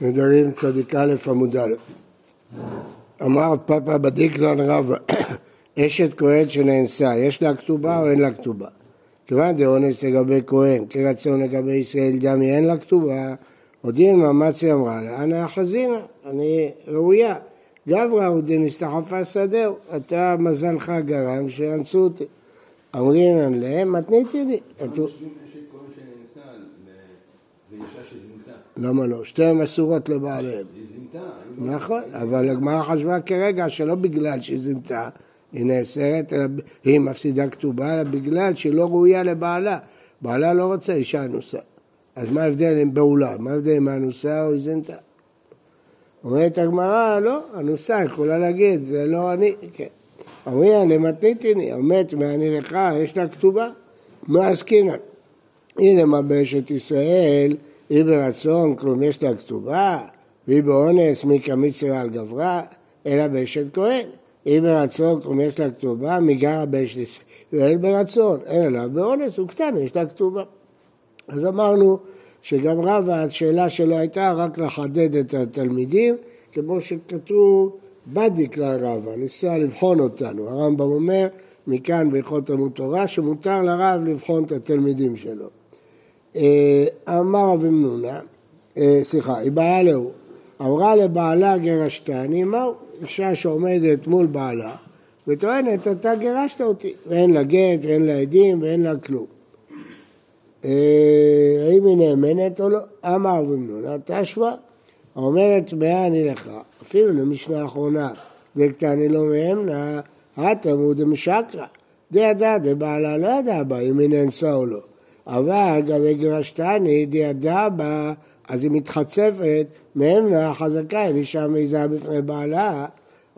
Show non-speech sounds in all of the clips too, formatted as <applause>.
נדרים צדיק א' עמוד א'. אמר פאפה בדיקלן רב <coughs> אשת כהן שנאנסה, יש לה כתובה או אין לה כתובה? כיוון דאונס לגבי כהן, כרצון לגבי ישראל דמי אין לה כתובה, הודיעין מאמצי אמרה לה, אנא אחזינה, אני ראויה. גברא הוא דנסתחפה שדהו, אתה מזלך גרם שאנסו אותי. אמרינן להם, מתניתי לי. למה לא? שתיהן אסורות לבעליהם. היא זינתה. נכון, אבל הגמרא חשבה כרגע שלא בגלל שהיא זינתה, היא נאסרת, אלא היא מפסידה כתובה, אלא בגלל שהיא לא ראויה לבעלה. בעלה לא רוצה אישה אנוסה. אז מה ההבדל עם בעולה? מה ההבדל אם האנוסה או היא זינתה? אומרת הגמרא, לא, אנוסה יכולה להגיד, זה לא אני, כן. אומרים, למתניתיני, המת מעני לך, יש לה כתובה? מה עסקינן? הנה מה באשת ישראל, היא ברצון, כלום יש לה כתובה, והיא באונס, מי כמיצרה על גברה, אלא באשת כהן. היא ברצון, כלום יש לה כתובה, מי גרה באשת ישראל ברצון, אלא לה באונס, הוא קטן, יש לה כתובה. אז אמרנו שגם רבא, השאלה שלו הייתה רק לחדד את התלמידים, כמו שכתוב בדיק לרבא, ניסה לבחון אותנו. הרמב"ם אומר, מכאן בהלכות תלמוד תורה, שמותר לרב לבחון את התלמידים שלו. אה, אמר רבי מנונה, אה, סליחה, היא באה להוא, אמרה לבעלה גירשתני, מהו? אישה שעומדת מול בעלה וטוענת, אתה גירשת אותי, ואין לה גט, ואין לה עדים, ואין לה כלום. אה, האם היא נאמנת או לא? אמר רבי מנונה, תשמע, אומרת מאה אני לך, אפילו למשנה האחרונה, דקתני לא מאמנה, התלמוד דמשקרא, דידע דבעלה לא ידע בה אם היא נאנסה או לא. אבל גבי גירשתני דידע בה, אז היא מתחצפת, מאמנה חזקה, אם אישה מעיזה בפני בעלה.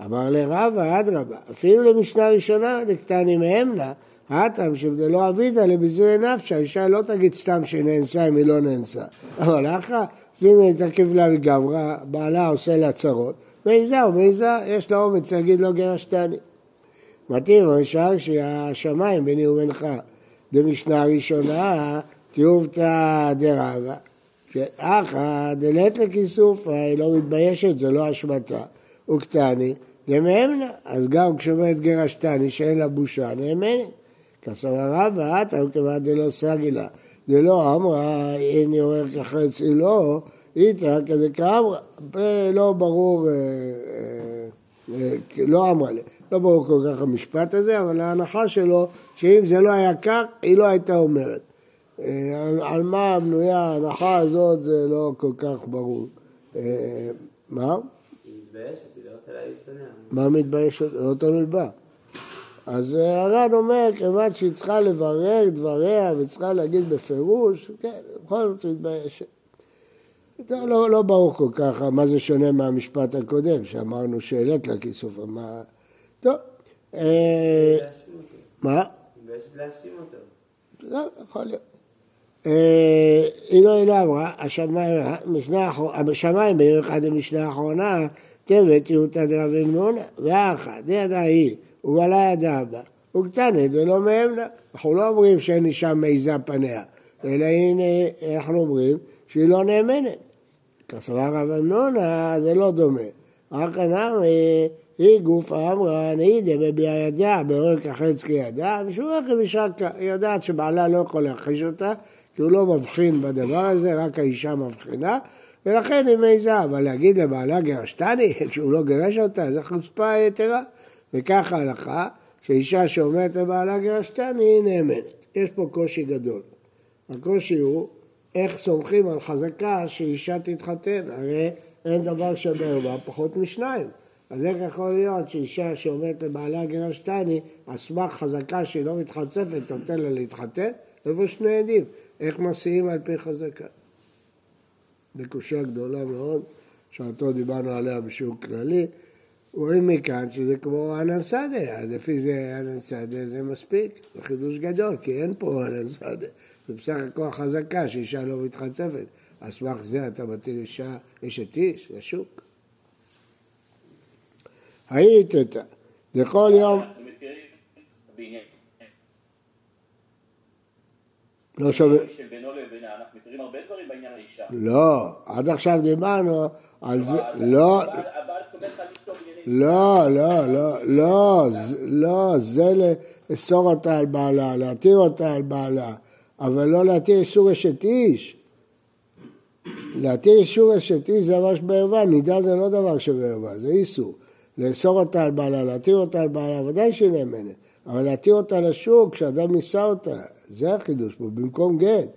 אמר לרבא, אדרבה, אפילו למשנה ראשונה דקתני מאמנה, הטעם שבדלא אבידה לביזוי נפשה, האישה לא תגיד סתם שהיא נאנסה אם היא לא נאנסה. אבל אחא, אם היא לה וגברא, בעלה עושה לה צרות, מעיזה או מעיזה, יש לה אומץ להגיד לו גירשתני. מתאים, אבל שאר שהשמיים ביני ובינך. דמשנה ראשונה, תיובתא דרבה. אחא דלת לכיסופה, היא לא מתביישת, זה לא אשמתה. וקטני, דמאמנה. אז גם כשאומרת גירשתני שאין לה בושה, נאמנת. כסבר רבא, אתה כיוון דלא סגילה. דלא אמרה, הנה אומר כחצי לא, איתה כדי כאמרה. לא ברור, אה, אה, אה, לא אמרה לי. לא ברור כל כך המשפט הזה, אבל ההנחה שלו, שאם זה לא היה כך, היא לא הייתה אומרת. על, על מה בנויה ההנחה הזאת זה לא כל כך ברור. מה? היא מתביישת, היא לא רוצה פניה. מה מתביישת? לא תלוי בה. אז הר"ן אומר, כיוון שהיא צריכה לברר דבריה וצריכה להגיד בפירוש, כן, בכל זאת מתביישת. לא, לא, לא ברור כל כך מה זה שונה מהמשפט הקודם, שאמרנו שהעלית לה כיסוף, מה... טוב. אה. מה? להאשים אותו. לא, יכול להיות. אה, היא לא אינה אמרה, השמיים, משנה האחרונה, השמיים במיוחד במשנה האחרונה, תבת יהודה דרבי מונה, ואחת, ידעה היא, ובעלה ידעה בה, וקטנה דלא מאמנה. אנחנו לא אומרים שאין אישה מעיזה פניה, אלא הנה אנחנו אומרים שהיא לא נאמנת. כסבר רב אמנונה זה לא דומה. רק אמרי, היא גופה אמרה, נהידה בביאה ידיה, בעורק החץ כידה, ושהוא רכב ושקה. היא יודעת שבעלה לא יכול להכחיש אותה, כי הוא לא מבחין בדבר הזה, רק האישה מבחינה, ולכן היא מעיזה. אבל להגיד לבעלה גירשתני, <laughs> שהוא לא גירש אותה, זו חוצפה יתרה. וככה ההלכה, שאישה שאומרת לבעלה גירשתני, היא נאמנת. יש פה קושי גדול. הקושי הוא איך סומכים על חזקה שאישה תתחתן, הרי אין דבר בה פחות משניים. אז איך יכול להיות שאישה שאומרת לבעלה גירשתני, על סמך חזקה שהיא לא מתחצפת, נותן לה להתחתן? איפה שני עדים? איך מסיעים על פי חזקה? זו קושייה גדולה מאוד, שאותו דיברנו עליה בשיעור כללי. רואים מכאן שזה כמו ענן שדה, אז לפי זה ענן שדה זה מספיק, זה חידוש גדול, כי אין פה ענן שדה. זה בסך הכל חזקה שאישה לא מתחצפת. על סמך זה אתה מטיל אישה אשת איש לשוק. היית אותה, לכל יום, לא האישה. לא, עד עכשיו דיברנו על זה, לא, לא, לא, לא, לא, זה- לא, זה לאסור אותה על בעלה, להתיר אותה על בעלה, אבל לא להתיר איסור אשת איש. להתיר איסור אשת איש זה ממש בערווה, נידה זה לא דבר שבערווה, זה איסור. לאסור אותה על בעלה, להתיר אותה על בעלה, ודאי שהיא נאמנת, אבל להתיר אותה לשוק, כשאדם נישא אותה, זה החידוש פה, במקום גט.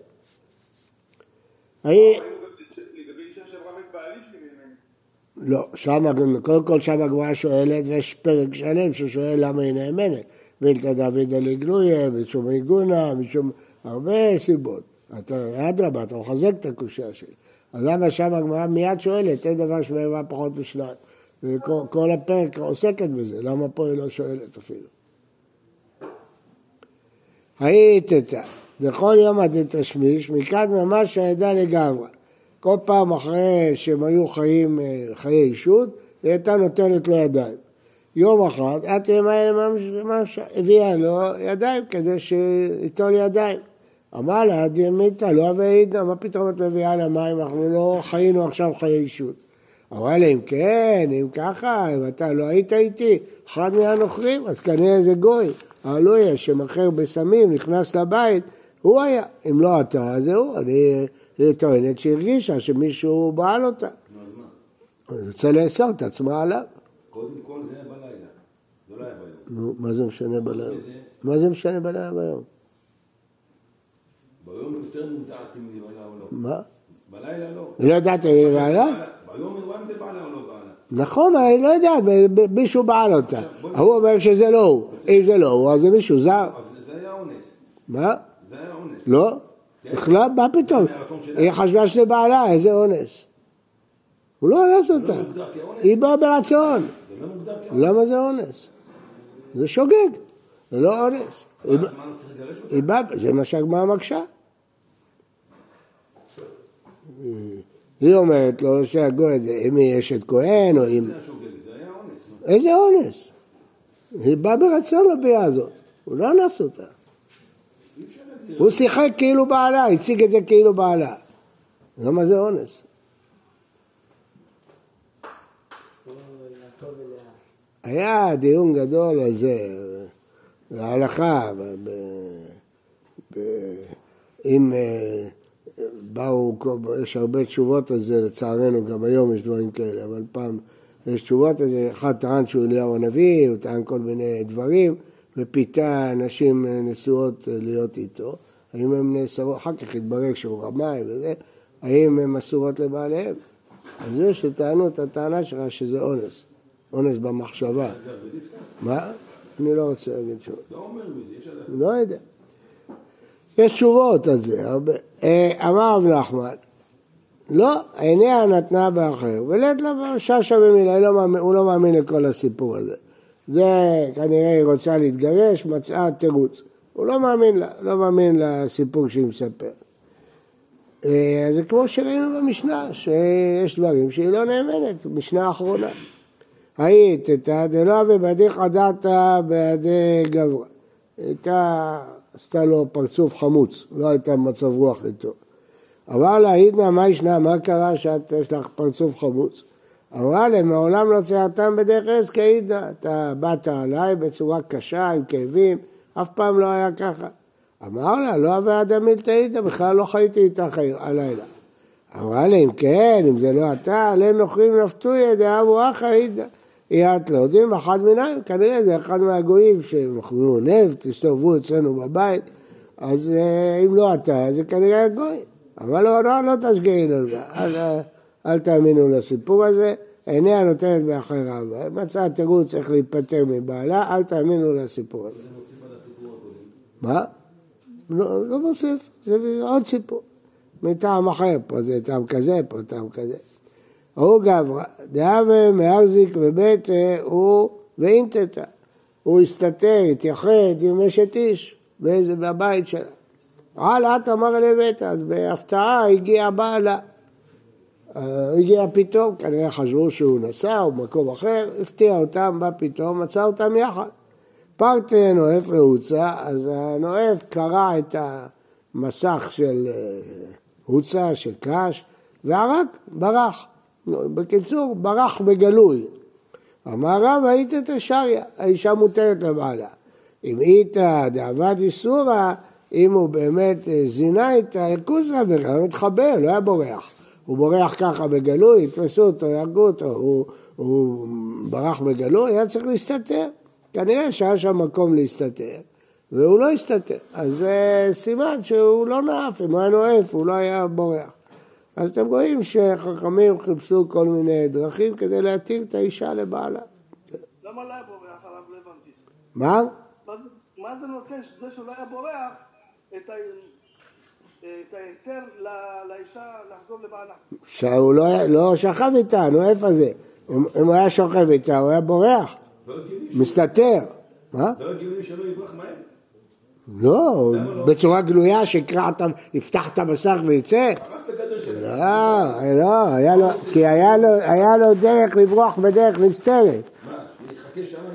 לא, שם, קודם כל שם הגמרא שואלת, ויש פרק שלם ששואל למה היא נאמנת. מילתא דוד לגלויה, משום עיגונה, משום הרבה סיבות. אתה, אדרבה, אתה מחזק את הקושייה שלי. אז למה שם הגמרא מיד שואלת, אין דבר שבערבה פחות משניים. וכל כל הפרק עוסקת בזה, למה פה היא לא שואלת אפילו? הייתתא, דכל יומא דתשמיש, מכאן ממש העדה לגמרי. כל פעם אחרי שהם היו חיים, אה, חיי אישות, היא הייתה נותנת לו ידיים. יום אחד, את האלה ממש הביאה לו ידיים כדי שייטול ידיים. אמר לה, דמיתא לא אבידנא, מה פתאום את מביאה לה מים, אנחנו לא חיינו עכשיו חיי אישות. אמרה לה, אם כן, אם ככה, אם אתה לא היית איתי, אחד מהנוכרים, אז כנראה זה גוי. הלויה שמכר בסמים, נכנס לבית, הוא היה. אם לא אתה, אז זה הוא. אני טוענת שהרגישה שמישהו בעל אותה. אז מה? היא רוצה לאסור את עצמה עליו. קודם כל זה היה בלילה, זה לא היה ביום. נו, מה זה משנה בלילה? מה זה משנה בלילה ביום? ביום יותר מודעת אם היא בעלה או לא. מה? בלילה לא. לא יודעת אם היא בעלה? ביום היא רואה אם זה בעלה או לא בעלה. נכון, היא לא ב- מישהו בעל אותה. ההוא אומר שזה לא הוא. אם זה לא הוא, אז זה מישהו זר. אז זה היה אונס. מה? זה היה אונס. לא? בכלל, מה פתאום? היא חשבה שזה בעלה, איזה אונס. הוא לא אונס אותה. לא כאונס? היא באה ברצון. לא. למה זה אונס? זה שוגג, זה לא אונס. אותה? זה מה שהגמרא מקשה. היא אומרת לו שהגוי, אם היא אשת כהן או אם... איזה אונס? היא באה ברצון לביאה הזאת, הוא לא אנס אותה. הוא שיחק כאילו בעלה, הציג את זה כאילו בעלה. למה זה אונס? היה דיון גדול על זה, להלכה, ב- ב- אם אה, באו, יש הרבה תשובות על זה, לצערנו גם היום יש דברים כאלה, אבל פעם יש תשובות על זה, אחד טען שהוא אליהו הנביא, הוא טען כל מיני דברים, ופיתה נשים נשואות להיות איתו, האם הן נאסרות, אחר כך התברר שהוא רמאי וזה, האם הן אסורות לבעליהם? אז זה שטענו את הטענה שלך שזה אונס, אונס במחשבה. מה? אני לא רוצה להגיד שוב. לא אומר מזה, אי אפשר לדעת. לא יודע. יש תשובות על זה, הרבה. אה, אמר רב נחמן, לא, עיניה נתנה באחר, ולית לה ששה במילה, לא הוא לא מאמין לכל הסיפור הזה. זה כנראה היא רוצה להתגרש, מצאה תירוץ. הוא לא מאמין לה, לא מאמין לסיפור שהיא מספרת. אה, זה כמו שראינו במשנה, שיש דברים שהיא לא נאמנת, משנה אחרונה. היית דלא ובדיך דתא בידי גברא. הייתה, עשתה לו פרצוף חמוץ, לא הייתה במצב רוח איתו. אמר לה, עידנא, מה ישנה, מה קרה שאת, יש לך פרצוף חמוץ? אמרה לה, מעולם לא ציירתם בדרך ארץ כעידנא, אתה באת עליי בצורה קשה, עם כאבים, אף פעם לא היה ככה. אמר לה, לא אבי אדם מילתא עידנא, בכלל לא חייתי איתך הלילה. אמרה לה, אם כן, אם זה לא אתה, עליהם נוכרים נפתויה דאבו אחא עידנא. את לא יודעים, אחד מנהם, כנראה זה אחד מהגויים שמכרו נפט, הסתובבו אצלנו בבית, אז אה, אם לא אתה, זה כנראה הגוי. אבל לא, לא, לא תשגעי לנו, אל, אל, אל תאמינו לסיפור הזה, עיניה נותנת באחריו, מצאה תירוץ איך להיפטר מבעלה, אל תאמינו לסיפור הזה. מה? לא, לא מוסיף, זה עוד סיפור. מטעם אחר, פה זה טעם כזה, פה טעם כזה. הוא גברא, דהווה מהרזיק ובית הוא ואינטטה. הוא הסתתר, התייחד עם אשת איש באיזה, בבית שלה. על את אמר ביתה, אז בהפתעה הגיע בעלה. אה, הגיע פתאום, כנראה חשבו שהוא נסע או במקום אחר, הפתיע אותם, בא פתאום, מצא אותם יחד. פרטה נואף רעוצה, אז הנואף קרע את, ה, מסך של אה, הוצה, של קש, והרג, ברח. בקיצור, ברח בגלוי. אמר רב, היית תשריה, האישה מותרת לבעלה. אם איתה דאבד איסורא, אם הוא באמת אה, זינה הכוסה בכלל, הוא מתחבא, לא היה בורח. הוא בורח ככה בגלוי, יתפסו אותו, יהרגו אותו, הוא, הוא ברח בגלוי, היה צריך להסתתר. כנראה שהיה שם מקום להסתתר, והוא לא הסתתר. אז זה סימן שהוא לא נאף, אם הוא היה נואף, הוא לא היה בורח. אז אתם רואים שחכמים חיפשו כל מיני דרכים כדי להתיר את האישה לבעלה. למה לא היה בורח הרב? לא הבנתי. מה? מה זה- מה זה נותן, זה שהוא לא היה בורח, את ה- את ההיתר לאישה לחזור לבעלה? שהוא לא, לא שכב איתה, נו איפה זה? אם, אם הוא היה שוכב איתה, הוא היה בורח, לא מסתתר. מה? לא הגיוני שלא יברח מהר. לא, בצורה גלויה ה... יפתח את המסך ויצא? לא, לא, כי היה לו, דרך לברוח בדרך נסתרת.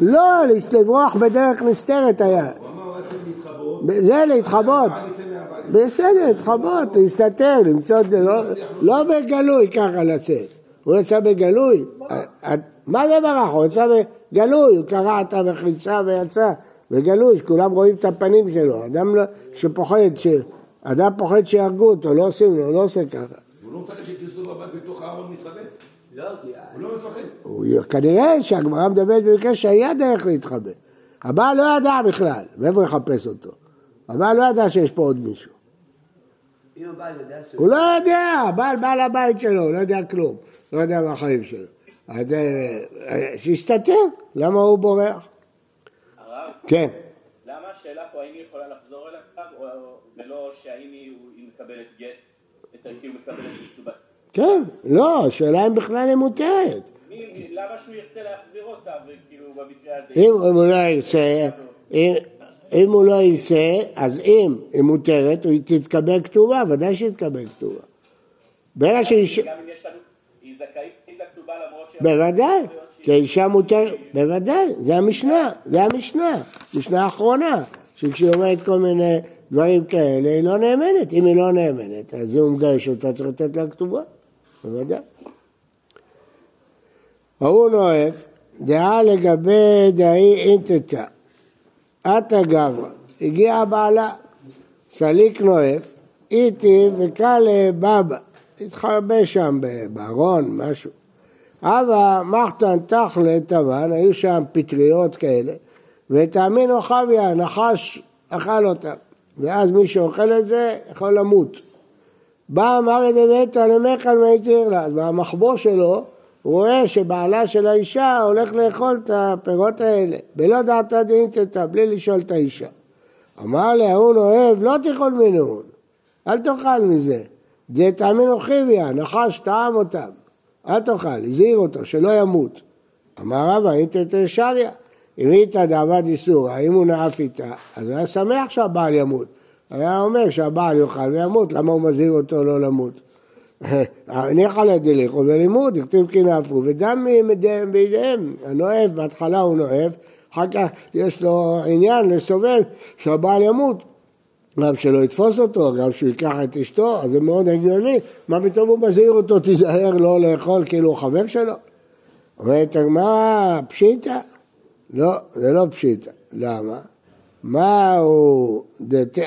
לא, לברוח בדרך נסתרת היה. זה להתחבות. בסדר, להתחבות, להסתתר, למצוא, לא, לא בגלוי ככה לצאת. הוא יצא בגלוי. אה, מה זה ברח? הוא יצא בגלוי, הוא קרע את המחיצה ויצא בגלוי, שכולם רואים את הפנים שלו. אדם לא- שפוחד, ש... אדם פוחד שיהרגו אותו, לא עושים לו, לא עושה ככה. הוא לא מפחד שיתפסו בבית בתוך הארון מתחבא? לא, כי... הוא לא מפחד. כנראה שהגמרא מדברת במקרה שהיה דרך להתחבא. הבעל לא ידע בכלל, מאיפה יחפש אותו? הבעל לא ידע שיש פה עוד מישהו. הוא לא יודע, הבעל בא לבית שלו, הוא לא יודע כלום, לא יודע מהחיים שלו. אז אה, אה, שיסתתר, למה הוא בורח? כן. למה השאלה פה האם היא יכולה לחזור אליו, או- ולא שהאם היא מקבלת גט, את היא מקבלת כתובה? כן, לא, השאלה אם בכלל היא מותרת. למה שהוא ירצה להחזיר אותה, וכאילו במקרה הזה... אם הוא לא ירצה, אם- הוא לא ירצה, אז אם היא מותרת, היא תתקבל כתובה, ודאי שתתקבל כתובה. ברגע שאישה... גם אם יש לנו... היא זכאית לכתובה למרות ש... בוודאי, כי האישה מותרת, בוודאי, זה המשנה, זה המשנה, משנה האחרונה, שכשהיא אומרת כל מיני דברים כאלה, היא לא נאמנת, אם היא לא נאמנת, אז אם הוא מגרש אותה, צריך לתת לה כתובה, בוודאי. ההוא נואף, דעה לגבי דאי אינטטה, עתה גברא, הגיע בעלה, סליק נואף, איתי וקאלה בבא, התחרבה שם בארון, משהו. אבא מחתן תכלה תבן, היו שם פטריות כאלה, ותאמינו חביה, נחש אכל אותם, ואז מי שאוכל את זה יכול למות. בא אמר דביתא למכל מהתיר לה, אז במחבוא שלו רואה שבעלה של האישה הולך לאכול את הפירות האלה, בלא דעתה דאינטתא, בלי לשאול את האישה. אמר לה, ההוא אוהב, לא תאכול מנהון, אל תאכל מזה. דתאמינו חיביה, נחש טעם אותם. אל תאכל, הזהיר אותו, שלא ימות. אמר רבא, אינטר שריה. אם איתה דאבד איסורא, אם הוא נאף איתה, אז היה שמח שהבעל ימות. היה אומר שהבעל יאכל וימות, למה הוא מזהיר אותו לא למות? <laughs> ניחא לדליכו ולימוד, הכתיב כי נאפו, ודם בידיהם. הנואף, בהתחלה הוא נואף, אחר כך יש לו עניין לסובב שהבעל ימות. גם שלא יתפוס אותו, גם שהוא ייקח את אשתו, אז זה מאוד הגיוני. מה פתאום הוא מזהיר אותו, תיזהר לא לאכול כאילו הוא חבר שלו? אומרת הגמרא, פשיטא? לא, זה לא פשיטא. למה? מה הוא...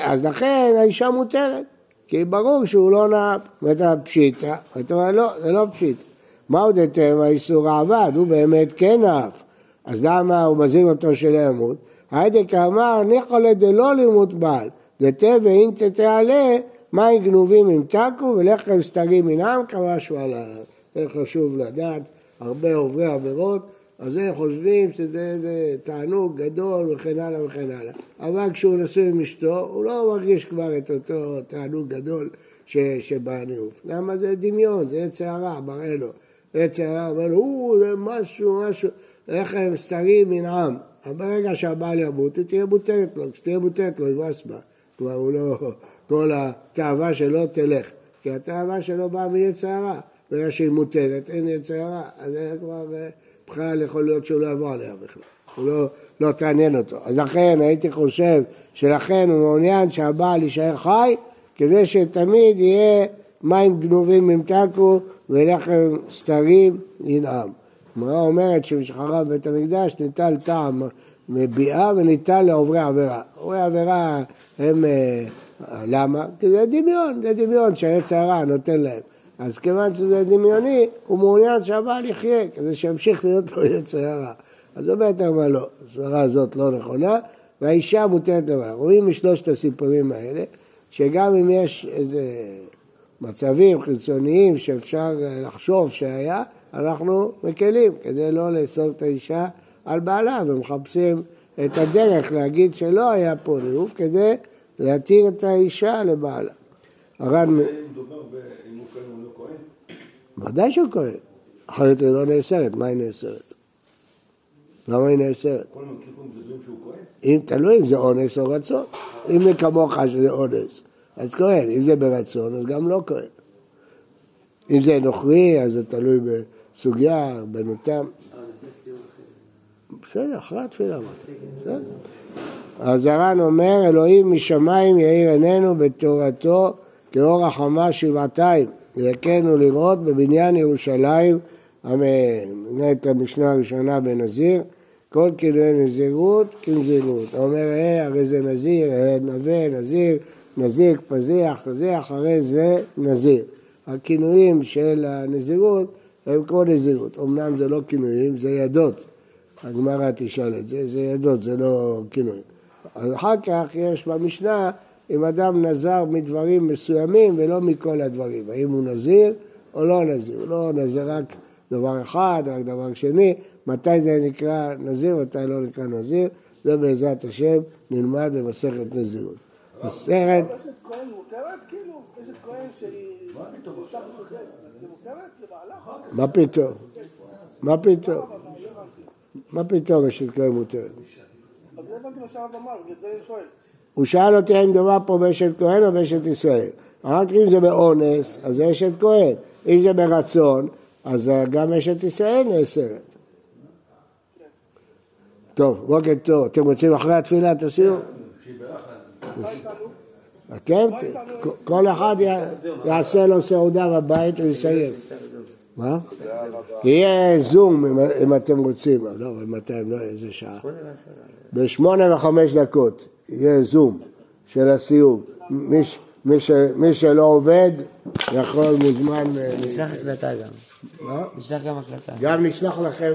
אז לכן האישה מותרת, כי ברור שהוא לא נאף. אומרת לה, פשיטא? אומרת לא, זה לא פשיטא. מהו דתם האיסור העבד? הוא באמת כן נאף. אז למה הוא מזהיר אותו שלא ימות? היידק אמר, ניחא לדלא לימות בעל. דתה ואין תתעלה, מים גנובים אם תקו ולחם סתרים מנם כמשהו עליו. זה חשוב לדעת, הרבה עוברי עבירות, אז הם חושבים שזה זה תענוג גדול וכן הלאה וכן הלאה. אבל כשהוא נשוי עם אשתו, הוא לא מרגיש כבר את אותו תענוג גדול ש, שבניאוף. למה זה דמיון, זה עץ הרע, מראה לו. עץ הרע לו, או, זה משהו, משהו, לחם סתרים מנעם. אבל ברגע שהבעל ימות, היא תהיה מותרת לו, כשתהיה מותרת לו, יבאס בה. כבר הוא לא, כל התאווה שלו תלך. כי התאווה שלו באה מיצר הרע. ברגע שהיא מותרת, אין יצר הרע. אז זה כבר, אה, בכלל יכול להיות שהוא לא יבוא עליה בכלל. הוא לא, לא תעניין אותו. אז לכן הייתי חושב שלכן הוא מעוניין שהבעל יישאר חי, כדי שתמיד יהיה מים גנובים ימתקו ולחם סתרים ינעם. הגמרא אומרת שמשחרב בית המקדש ניטל טעם מביאה וניטל לעוברי עבירה. עוברי עבירה הם, אה, למה? כי זה דמיון, זה דמיון שהעץ הרע נותן להם. אז כיוון שזה דמיוני, הוא מעוניין שהבעל יחיה, כדי שימשיך להיות לו יצר הרע. אז אומרת הרמב"ם לא, הסברה הזאת לא נכונה, והאישה מותרת דבר. רואים משלושת הסיפורים האלה, שגם אם יש איזה מצבים חיצוניים שאפשר לחשוב שהיה, אנחנו מקלים כדי לא לאסור את האישה על בעלה ומחפשים את הדרך להגיד שלא היה פה ניאוף כדי להתיר את האישה לבעלה. הר"ן, לא ודאי שהוא כהן, אחרת היא לא נאסרת, מה היא נאסרת? למה היא נאסרת? אם תלוי אם זה אונס או רצון. אם זה כמוך שזה אונס, אז כהן, אם זה ברצון, אז גם לא כהן. אם זה נוכרי, אז זה תלוי בסוגיה, בנותם. בסדר, אחרי התפילה אמרתי. בסדר. אז הר"ן אומר, אלוהים משמיים יאיר עינינו בתורתו כאור החמה שבעתיים, ויכנו לראות בבניין ירושלים, את המשנה הראשונה בנזיר, כל כינויי נזירות כנזירות. אומר, אה, הרי זה נזיר, אה, נווה, נזיר, נזיר, פזיח, פזיח, הרי זה נזיר. הכינויים של הנזירות הם כמו נזירות. אמנם זה לא כינויים, זה ידות. הגמרא תשאל את זה, זה ידות, זה לא כינויים. אז אחר כך יש במשנה, אם אדם נזר מדברים מסוימים ולא מכל הדברים, האם הוא נזיר או לא נזיר, הוא לא נזיר רק דבר אחד, רק דבר שני, מתי זה נקרא נזיר, מתי לא נקרא נזיר, זה בעזרת השם נלמד במסכת נזירות. מסכת, כהן מותרת כאילו? מה פתאום? מה פתאום? מה פתאום אשת כהן מותרת? הוא שאל אותי האם מדובר פה באשת כהן או באשת ישראל. אמרתי אם זה באונס, אז זה אשת כהן. אם זה ברצון, אז גם אשת ישראל נאסרת. טוב, בוקר טוב. אתם רוצים אחרי התפילה תסיעו? אתם? כל אחד יעשה לו סעודה בבית ויסיים. מה? יהיה זום אם- אתם רוצים. לא, אבל מתי? לא, איזה שעה? בשמונה וחמש דקות יהיה זום של הסיום. מי, שלא עובד יכול מוזמן... אה, נשלח הקלטה גם. מה? נשלח גם הקלטה. גם נשלח לכם